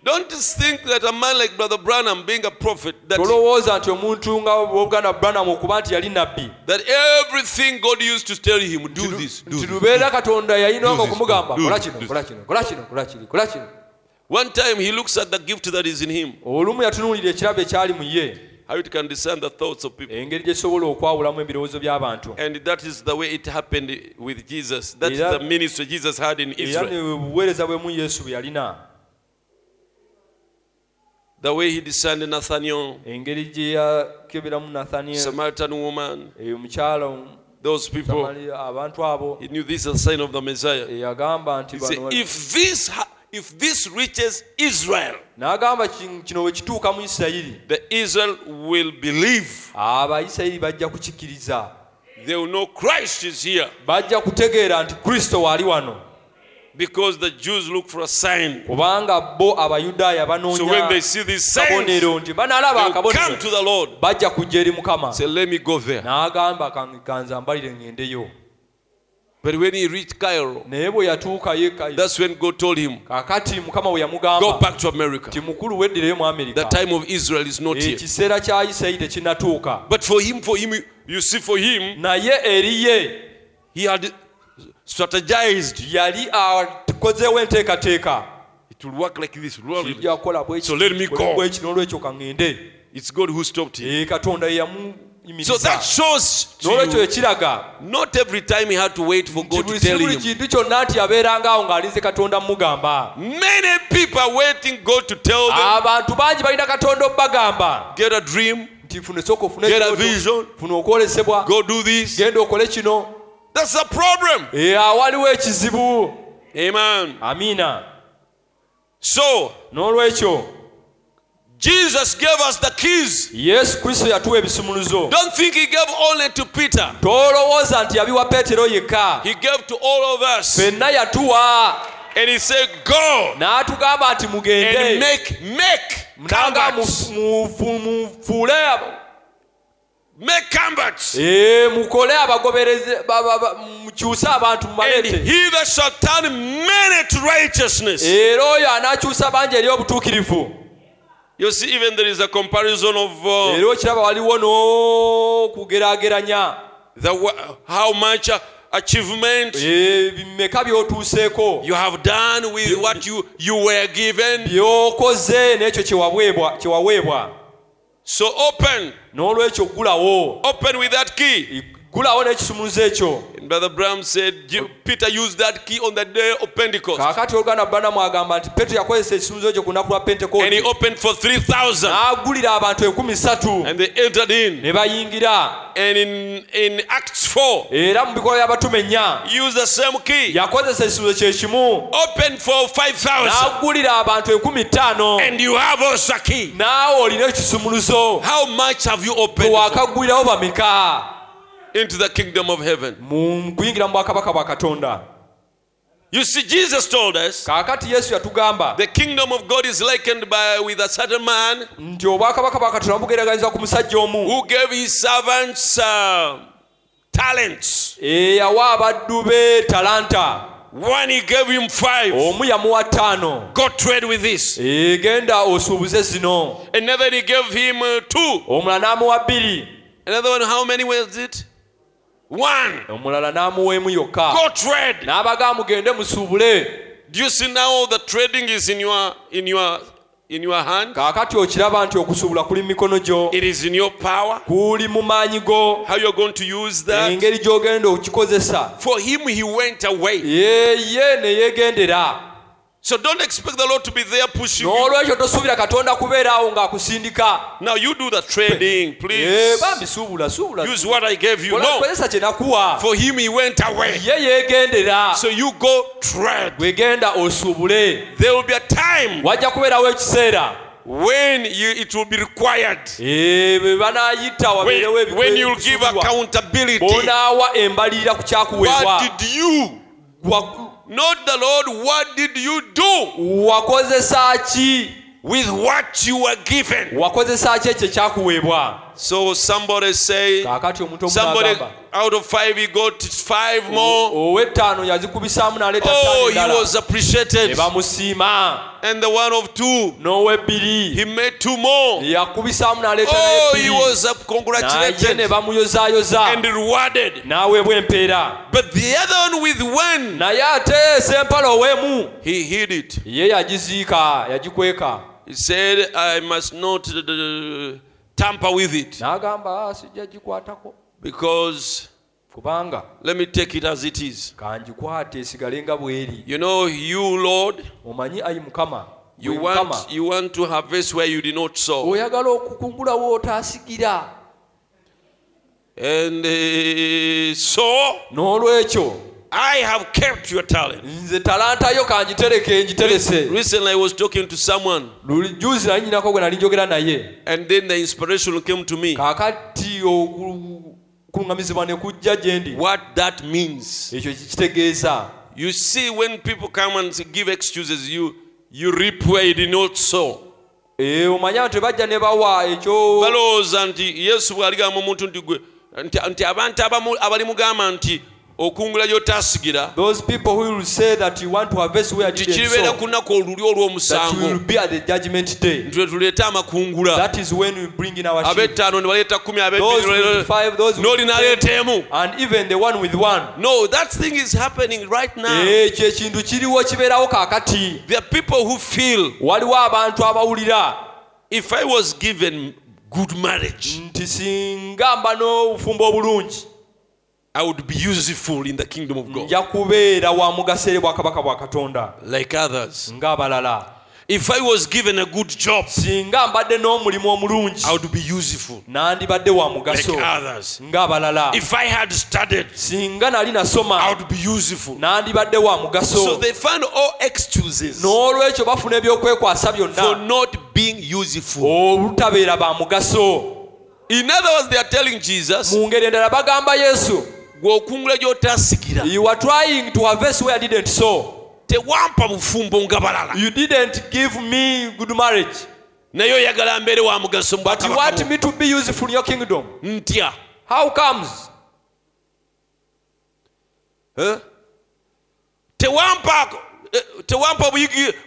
Don't think that a man like Brother Branham, being a prophet, that, tolowooza nti omuntu nga wobuganda branham okuba nti yali nabbi that everything God used to tell him, do this, nti lubeera katonda this, okumugamba kola kino kola kino kola kino kola kiri kola kino. One time he looks at the gift that is in him, olumu yatunuulira ekirabo ekyali mu ye how it can discern the thoughts of people. engeri gyesobola okwawulamu ebirowoozo by'abantu And that is the way it happened with Jesus. That's Era- the ministry Jesus had in Israel. ne bwemu yesu bwe yalina The way he discerned Nathaniel, Samaritan woman, those people. He knew this is a sign of the Messiah. He said, if this ha- if this reaches Israel, n'agamba kin- kino bwe kituuka mu isirayiri the Israel will believe. abayisirayiri bajja kukikkiriza They will know Christ is here bajja kutegeera nti kristo waali wano because the Jews look for a sign. So when they see these signs, they will come to the Lord. Say, let me go there. But when he reached Cairo, naye bwe yatuuka ye Kairo, that's when God told him, kakati mukama bwe go back to America. ti mukulu weddireyo mu The time of Israel is not here. ekiseera kya isirayiri tekinnatuuka But for him, for him, you see, for him, naye eri ye he had strategized. yali akozeewo enteekateeka It will work like this. So let me go. bweki n'olwekyo kaŋŋende It's God who stopped him. Eh, So that shows n'olwekyo ekiraga not every time he had to wait for God to tell him. kintu kyonna nti yabeerangaawo ng'alinze katonda mumugamba Many people are waiting God to tell them, abantu bangi balina katonda okubagamba get a dream, nti fune sooka ofune funa okwolesebwa go do this. genda okole kino That's a problem. Eh, awaliwo ekizibu Amen. amiina So, n'olwekyo Jesus gave us the keys. yesu kristo yatuwa ebisumuluzo Don't think he gave only to Peter, tolowooza nti yabiwa peetero yekka he gave to all of us. fenna yatuwa And he said, Go n'atugamba nti and mugende make, make nanga converts. mufuule Make converts. mukole abagobereze ba- ba- ba- mukyuse abantu And he that shall turn many to righteousness. era oyo anaakyusa bangi eri obutuukirivu You see, even there is a comparison of uh, era okiraba waliwo n'okugeraageranya the, wa- how much uh, achievement bimeka by'otuuseeko. you have done with what you, you were given. by'okoze n'ekyo kye wabwebwa- kye waweebwa. So open, n'olwekyo gulawo. Open with that key gulawo n'ekisumuzo ekyo. Kaakati oluganda branamu agamba nti petero yakozesa ekisumuzo ekyo ku lunaku lwa pentekoteagulira abantu enkumi ssatu. Ne bayingira. Era mu bikolwa by'abatume ennya yakozesa ekisumuzo kye kimu. N'agulira abantu enkumi ttaano. Naawe olina ekisumuluzo. Wakagulirawo bameka? Into the kingdom of heaven? mu kuyingira mu bwakabaka bwa katonda You see, Jesus told us the kingdom of God is likened by with a certain man who gave his servants uh, talents. talanta One he gave him five. omu yamuwa ttaano Go trade with this. egenda osuubuze zino Another he gave him uh, two. omulala n'amuwa bbiri Another one, how many was it? Omulala n'amuwa emu yokka Go trade. n'abaga mugende musuubule you in your hand? kaakati okiraba nti okusuubula kuli mu mikono gyo It is in your power. kuli mu maanyi go How you're going to use that? engeri gy'ogenda okukikozesa For him, he went away. yeye ne yeegendera So don't expect the Lord to be there pushing you. n'olwekyo tosuubira katonda kubeera awo ng'akusindika Now you do the trading, Eh, please. bambi suubula suubula Use what I gave you. No. kozesa kye nakuwa For him, he went away. ye yeegendera So you go trade. wegenda osuubule There will be a time wajja kubeerawo ekiseera when you, it will be required. Eh, bwe banaayita wabeerewo When, when you'll give accountability. bw'onaawa embalirira ku kyakuweebwa What did you? Not the Lord. What did you do wakozesa ki with what you were given? wakozesa ki ekyo ekyakuweebwa So somebody say, somebody out of five, he got five more. ow'ettaano yazikubisaamu n'aleeta Oh, he was appreciated. ne bamusiima And the one of two, n'ow'ebbiri he made two more. yakubisaamu n'aleeta Oh, he was ne congratulated bamuyozaayoza and rewarded. n'aweebwa empeera But the other one with one, naye ate sempala ow'emu he hid it. ye yagiziika yagikweka He said, I must not uh, tamper with it. N'agamba "Ah, sijja gikwatako. Because kubanga let me take it as it is. kangikwate esigale nga bw'eri. You know, you, Lord, omanyi ayi mukama you want, you want to harvest where you did not sow. oyagala okukungulawo otaasigira And uh, so n'olwekyo I have kept your talent. nze talanta yo kangitereke ngiterese Recently, I was talking to someone, luli juzi nali nyinako gwe nali njogera naye and then the inspiration came to me. kaakati okuluŋŋamizibwa ne kujja gye ndi What that means. ekyo kikitegeeza You see, when people come and give excuses, you you reap where you did not sow. Eh, omanya nti bajja ne bawa ekyo balowooza nti yesu bw'aligamba omuntu nti gwe nti, nti abantu abamu abalimugamba nti okungula gy'otaasigira those people who will say that you want to harvest where nti didn't kiribeera sow, ku lunaku oluli olw'omusango be at the judgment day. Nti lwe tuleete amakungula. That is when we bring in our sheep. Ab'ettaano ne baleeta kumi with ab'ebbiri five those with n'oli n'aleeta emu and even the one with one. No that thing is happening right now. Eh, Ekyo ekintu kiriwo kibeerawo kaakati. There are people who feel waliwo abantu abawulira. if i was given good marriage nti singa mba n'obufumbo obulungi i would be useful in the kingdom of god. Nja kubeera wa mugaso eri bwakabaka bwa katonda. Like others. Ng'abalala if i was given a good job singa mbadde n'omulimu omulungi i would be useful. nandibadde wa like mugaso others ng'abalala if i had studied singa nali I nasoma would be useful. nandibadde wa So mugaso they find all excuses n'olwekyo bafuna ebyokwekwasa for byonna not being useful. obutabeera ba mugaso. In other words, they are telling Jesus, mu ngeri endala bagamba yesu gwe okungula gy'otaasigira you are trying to harvest where I didn't sow tewampa bufumbo nga balala. you didn't give me good marriage. Naye oyagala mbeere wa mugaso but you want me to be useful in your kingdom. Ntya. How comes? Eh? tewampa eh, tewampa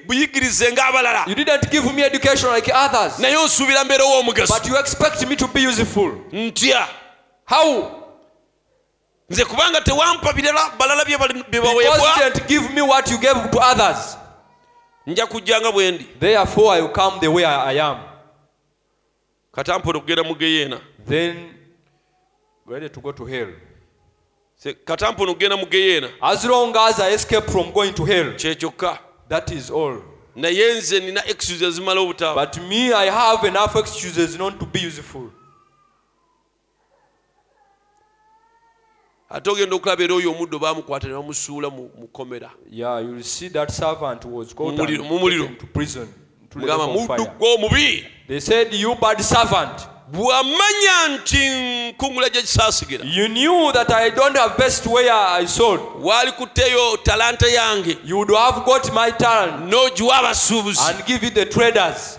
buyigirize ng'abalala you didn't give me education like others. Naye osuubira mbeere w'omugaso but you expect me to be useful. Ntya. How nze kubanga tewampa birala balala bye bali- bye because baweebwa. you didn't give me what you gave to others. Nja kujjanga bwe ndi therefore i will come the way i am. Katampona okugenda mu geyeena. Then ready to go to hell. Katampona okugenda mu geyeena. As long as I escape from going to hell, kyekyokka that is all. naye nze nina excuse ezimala obutaaba. But me, I have enough excuses not to be useful. Ate ogenda okulaba oyo omuddo baamukwata ne bamusuula mu mu kkomera Yeah, you'll see that servant was caught Mumuliro, and mumuliro. taken to prison. Mugamba muddu fire. They said, You bad servant, bw'amanya nti nkungula gye kisaasigira you knew that I don't have best where uh, I sold. talanta yange You would have got my talent n'ogiwa abasuubuzi and give it the traders,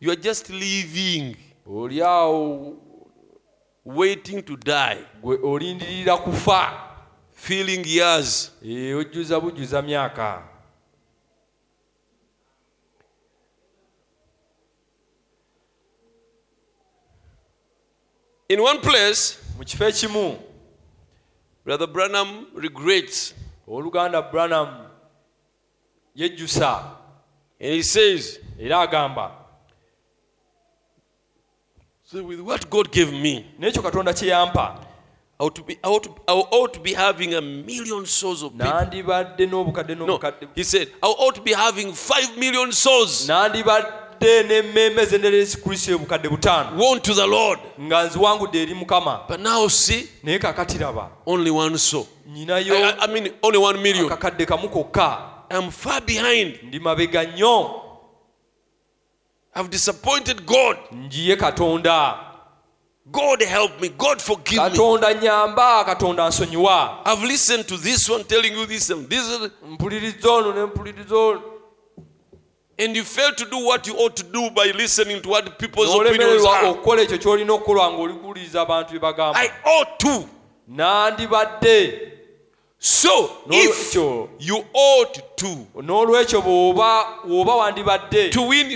you are just living. Oli awo waiting to die. Gwe olindirira kufa. Feeling years. Eh, ojjuza bujjuza myaka. In one place mu kifo ekimu brother branham regrets. Oluganda branham yejjusa. And he says era agamba so with what god gave me n'ekyo katonda kye yampa I ought, to be, I, ought to, I ought to be having a million souls of people. No, he said, I ought to be having five million souls nandibadde n'emmeeme zendera kristo obukadde butaano won to the Lord. nga nziwangudde eri mukama But now, see, naye kakati raba only one soul. I, I- I mean, only one million. akakadde kamu kokka I'm far behind. ndi mabega nnyo I've disappointed God. njiye katonda God help me. God forgive me. katonda nyamba katonda I've listened to this one telling you this and this, is- mpuliriza ono ne mpuliriza ono and you fail to do what you ought to do by listening to what people's opinions are. okukola ekyo ky'olina okukola ng'olikuwuliriza abantu bye bagamba I ought to. nandibadde So, if you ought to, n'olwekyo bw'oba bw'oba wandibadde to win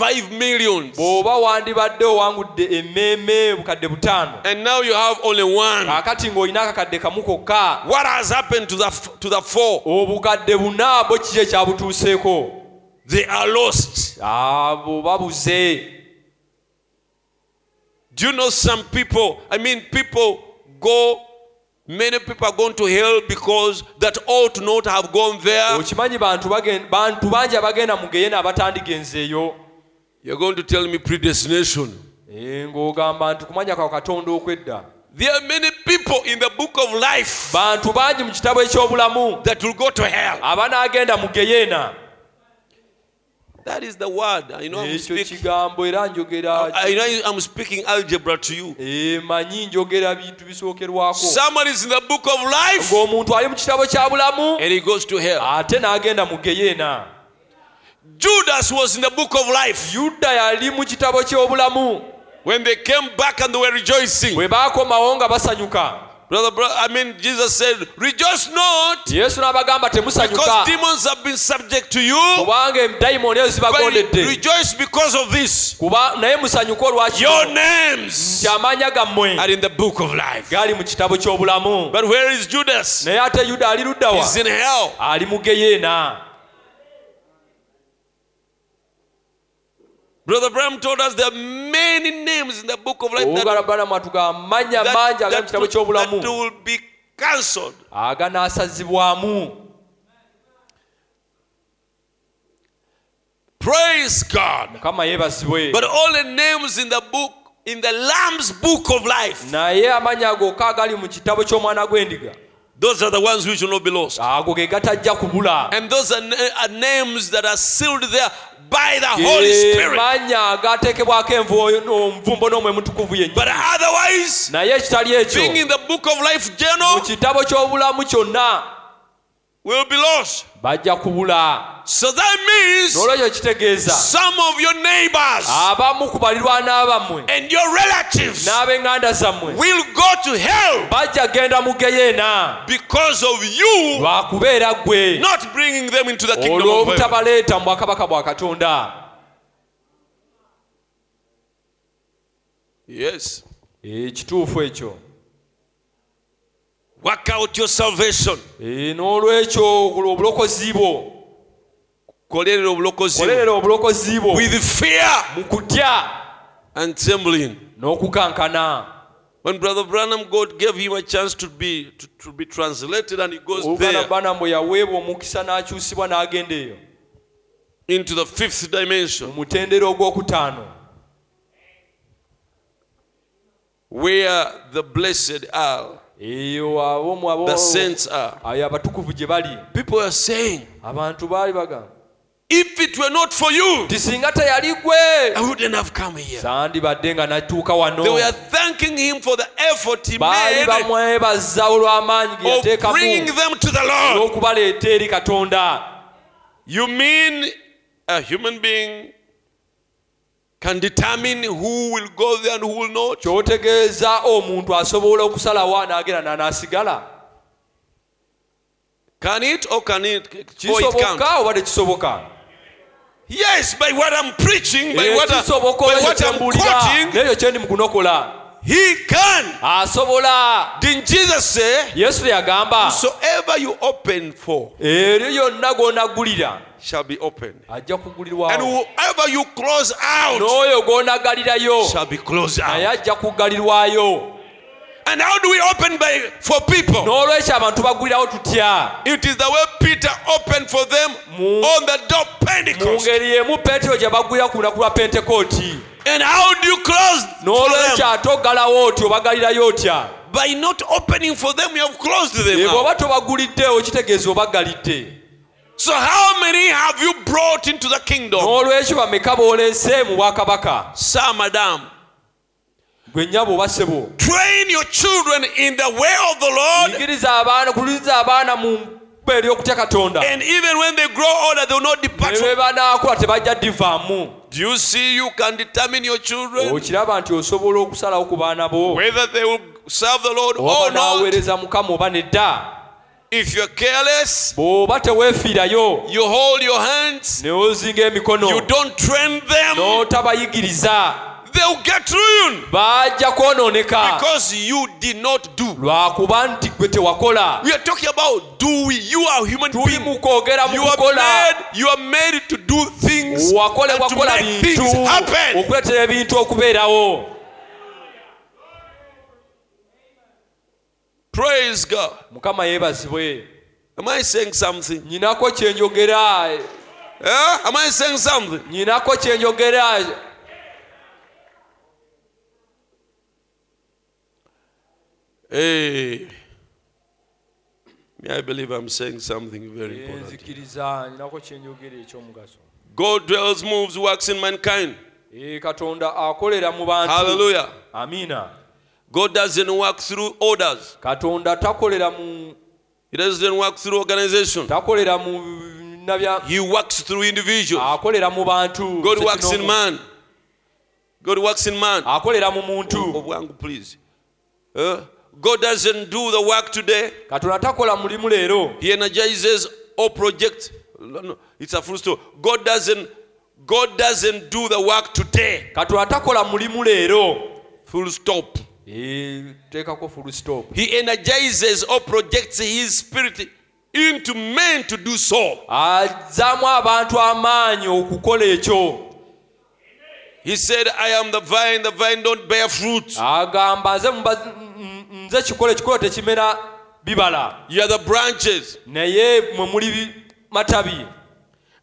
f- five millions, bw'oba wandibadde owangudde emmeeme bukadde butaano and now you have only one, kaakati ng'olina akakadde kamu kokka what has happened to the to the four? obukadde buna bo kiki ekyabutuuseeko They are lost. abo babuze Do you know some people? I mean, people go. Many people are going to hell because that ought not have gone there. okimanyi bantu bangi abagenda mu geyena abatandigenzeeyo You're going to tell me predestination. Eh, ng'ogamba nti kumanya kwa katonda okwedda There are many people in the book of life bantu bangi mu kitabo eky'obulamu that will go to hell. abanaagenda mu geyeena That is the word. I know I'm speaking. I know I'm speaking algebra to you. Eh, Someone is in the book of life and he goes to hell. Judas was in the book of life yuda yali mu kitabo ky'obulamu when they came back and they were rejoicing. bwe baakomawo nga basanyuka Brother, brother, I mean, Jesus said, Rejoice not because demons have been subject to you, kubanga dayimooni ezo but rejoice because of this. kuba naye musanyuke olwaki Your names nti amannya gammwe are in the book of life. gali mu kitabo ky'obulamu But where is Judas? naye ate yuda ali ludda wa He's in hell. ali mu geyeena Brother Branham told us there are many names in the book of life that, owoogala balamu atuga amannya that, mangi agali mu that, will, that will be cancelled. aganaasazibwamu Praise God. mukama yeebazibwe But all the names in the book, in the Lamb's book of life, naye amannya gokka agali mu kitabo ky'omwana gw'endiga those are the ones which will not be lost. ago ge gatajja kubula And those are, are names that are sealed there by the Holy Spirit. mannya agateekebwako envu- omuvumbo n'omwe mutukuvu But yennyini otherwise, naye ekitali being ekyo in the book of life mu journal, kitabo ky'obulamu kyonna will be lost. bajja kubula. So that means n'olwekyo kitegeeza. some of your neighbors abamu ku balirwana bammwe and your relatives n'ab'eŋŋanda zammwe will go to hell bajja genda mu geyeena because of you lwakubeera ggwe. not bringing them into the kingdom olw'obutabaleeta mu bwakabaka bwa katonda. Yes. Eh, kituufu ekyo Work out your salvation. N'olwekyo obulokozi bwo. Kolerera obulokozi bwo. With fear. Mu kutya. And trembling. n'okukankana. When Brother Branham, God gave him a chance to be to, to be translated, and he goes there bana bwe yaweebwa omukisa n'akyusibwa n'agenda into the fifth dimension, where the blessed are, eyo abomu abo the saints are. ayo abatukuvu gye bali People are saying, abantu baali bagamba if it were not for you, ti singa teyali gwe I wouldn't have come here. sandibadde nga natuuka wano They were thanking him for the effort he made bamwebaza olw'amaanyi ge of bringing them to the Lord. n'okubaleeta eri katonda You mean a human being can determine who will go there and who will not? kyotegeeza omuntu asobola okusalawo anagenda nanaasigala Can it or can it? Kisoboka oba tekisoboka Yes, by what I'm preaching, by what, I, by what I'm quoting, n'ekyo kyendi mu kunokola he can. asobola Didn't Jesus say, yesu yagamba "Soever you open for eryo yonna g'onaggulira shall be opened, ajja and kugulirwawo whoever you close out n'oyo gw'onagalirayo shall be closed naye out." ajja kugalirwayo And how do we open by for people? n'olwekyo abantu bagulirawo tutya It is the way Peter opened for them Mu- on the door of mu Pentecost. ngeri y'emu peetero gye bagulira ku lunaku lwa pentekooti And how do you close for n'olwekyo them? ate oggalawo otyo obagalirayo otya By not opening for them, you have closed them. Out. bw'oba tobaguliddeewo kitegeeza obaggalidde So how many have you brought into the kingdom? n'olwekyo bameka boolese mu bwakabaka Sir, madam, gwe nnyabo oba ssebo train your children in the way of the Lord. yigiriza abaana kuliriza abaana mu mba ery'okutya katonda. And even when they grow older, they will not depart ne banaakula tebajja divaamu. Do you see you can determine your children? Okiraba nti osobola okusalawo ku baana bo. Whether they will serve the Lord or not? If you're careless, bw'oba teweefiirayo you hold your hands, ne ozinga emikono. You don't train them, n'otabayigiriza they'll get ruined bajja kwonooneka because you did not do. lwakuba nti gwe tewakola We are talking about doing. You are human tuli mu kwogera mu You are kukola. You are made to do things wakolebwa kukola bintu okuleetera ebintu okubeerawo Praise God. mukama yeebazibwe Am I saying something? nyinako kyenjogera Eh? Am I saying something? nyinako kyenjogera Hey. Me, I believe I'm saying something very important. ekyomugaso God dwells, moves, works in mankind. Katonda akolera mu bantu Hallelujah. amiina God doesn't work through orders. katonda takolera mu He doesn't work through organization. takolera mu nabya He works through individuals. akolera mu bantu God works in man. God works in man. akolera mu muntu Obwangu, please. Eh? God doesn't do the work today. katonda takola mulimu leero He energizes all projects. It's a full story. God doesn't. God doesn't do the work today. katonda takola mulimu leero Full stop. Eh, teekako full stop He energizes all projects His Spirit into men to do so. azaamu abantu amaanyi okukola ekyo He said, "I am the vine. The vine don't bear fruit. agamba nze kikole kikole tekimera bibala. You are the branches." naye mwe muli bi- matabi.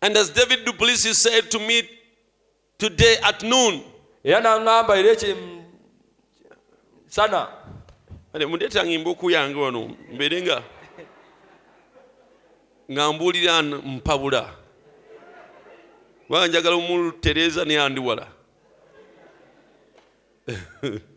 And as David Duplessis said to me today at noon, era naŋŋamba era ekye sana. Ane, mundeeta ngimba okuyange wano mbeere nga nga mbuulira mpabula. Kubanga njagala omulutereeza neyandiwala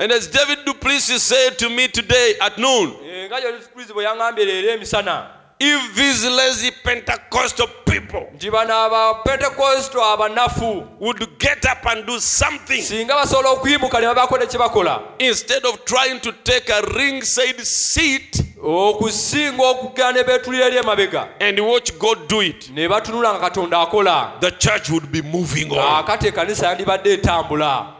and as david duplessis said to me today at noon Eh, nga yesukrisi bwe yaŋŋambye leero emisana if these lazy Pentecostal people nti bano abapentekosto abanafu would get up and do something singa basobola okuyimuka ne babaako ne kye bakola instead of trying to take a ringside seat okusinga ne beetulira eri emabega and watch God do it, ne katonda akola the church would be moving on. akati ekanisa yandibadde etambula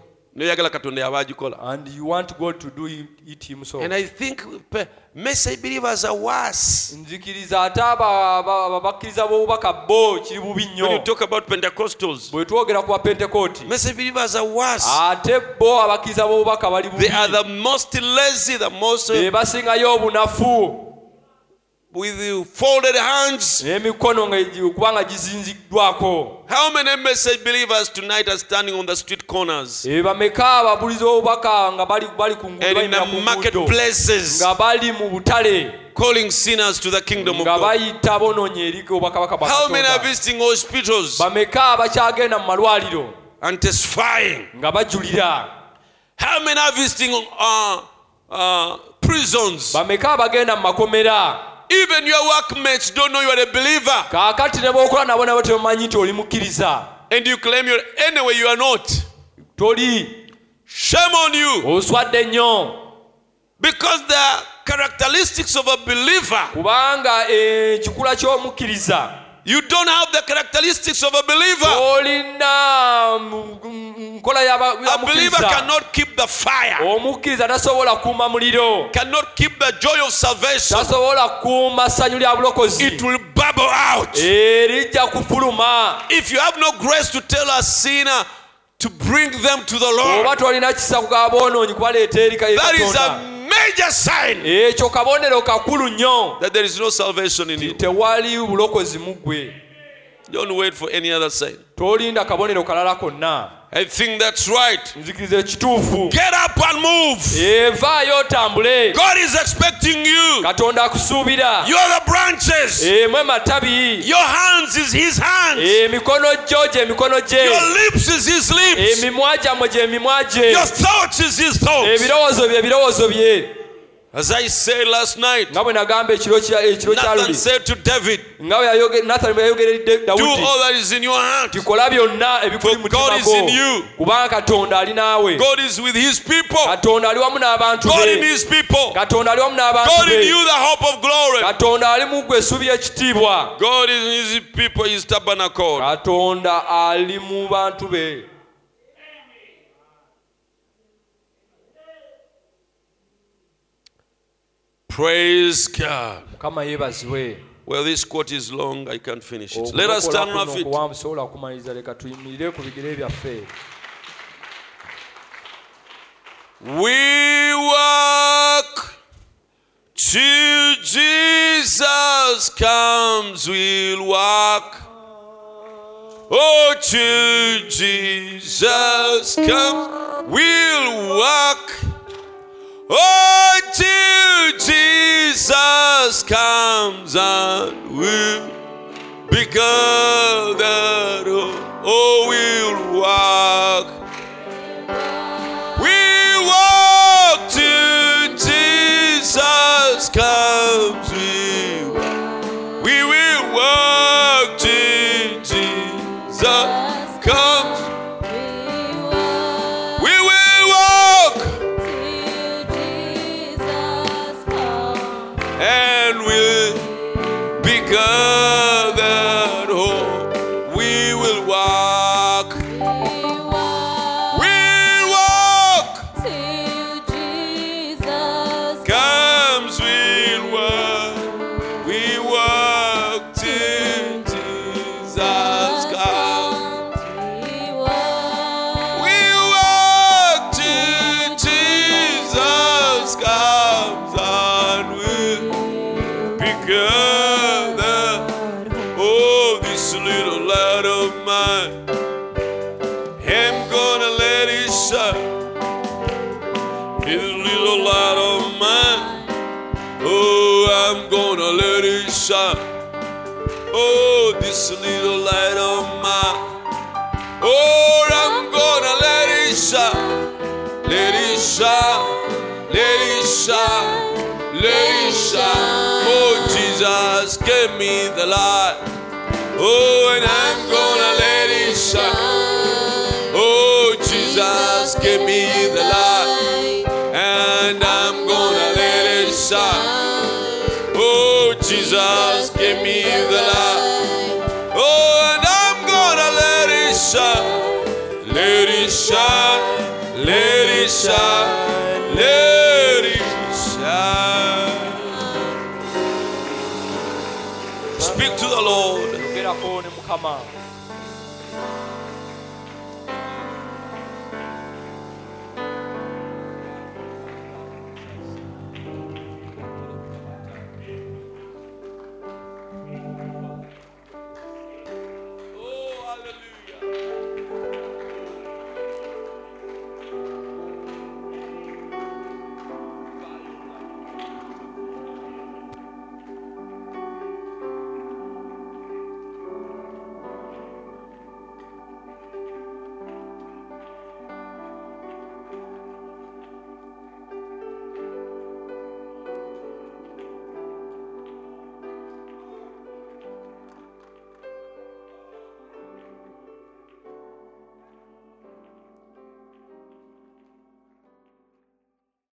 noyagala katonda yaba agikola and you want god to do it himself. And i think message believers are worse. Nzikiriza ate aba- aba- aba- abakkiriza b'obubaka bo kiri bubi when you talk about pentecostals bwe twogera ku bapentekooti message believers are worse. ate bo abakkiriza b'obubaka bali they are the most lazy the most be basingayo obunafu with folded hands. Gi- kubanga gizinziddwako. How many message believers tonight are standing on the street corners? Bameka ababulizi b'obubaka nga bali bali ku marketplaces. Nga bali mu butale. Calling sinners to the kingdom of God. bayita bononye eri obubakabaka bwa how many are visiting hospitals? Bameka abakyagenda mu malwaliro. And testifying. Nga bajulira. How many are visiting uh, uh, prisons even your workmates don't know you are a believer. Kaakati ne b'okola nabo nabo tebamanyi nti oli mukkiriza. And you claim you're anyway you are not. Toli. Shame on you. Oswadde nnyo. Because the characteristics of a believer kubanga ekikula ky'omukkiriza you don't have the characteristics of a believer. Olina nkola y'aba- a believer cannot keep the fire. Omukkiriza tasobola kuuma muliro. Cannot keep the joy of salvation. Tasobola kuuma ssanyu lya bulokozi. It will bubble out. If you have no grace to tell a sinner to bring them to the lord oba tolina kisa kuga boonoonyi kubaleeta eri ka- eri that is a major sign. Ekyo kabonero kakulu nnyo. That there is no salvation in you. Tewali bulokozi mu ggwe. Don't wait for any other sign. Tolinda kabonero kalala konna i think that's right. Get up and move. Evaayo otambule god is expecting you. Katonda akusuubira. You are the branches. Emu amatabi your hands is his hands. Emikono gyo mikono gye. Your lips is his lips. Emimwa gyammwe gy'emimwa gye your thoughts is his thoughts. Ebirowoozo bye ebirowoozo bye As I said last night, Nathan said to David, Do all that is in your heart. For God is in you. God is with his people. God in his people. God in you, the hope of glory. God in his people, his tabernacle. Praise god. Well this quote is long. I can't finish it. Let us stand on our feet okuwanvu sobola kumaliriza leka tuyimirire ku bigere byaffe We walk till Jesus comes, we'll walk. Oh, till Jesus comes, we'll walk. Oh, till Jesus comes and we'll be gathered. Oh, we'll walk. We walk till Jesus comes. This little light of mine, I'm gonna let it shine. This little light of mine, oh, I'm gonna let it shine. Oh, this little light of mine. Oh, I'm gonna let it shine. Let it shine. Let it shine. Let it shine. Oh, Jesus, give me the light. Oh, and I'm gonna let it shine. Oh, Jesus, give me the light. And I'm gonna let it shine. Oh, Jesus, give me the light. Oh, and I'm gonna let it shine. Let it shine. Let it shine. 看嘛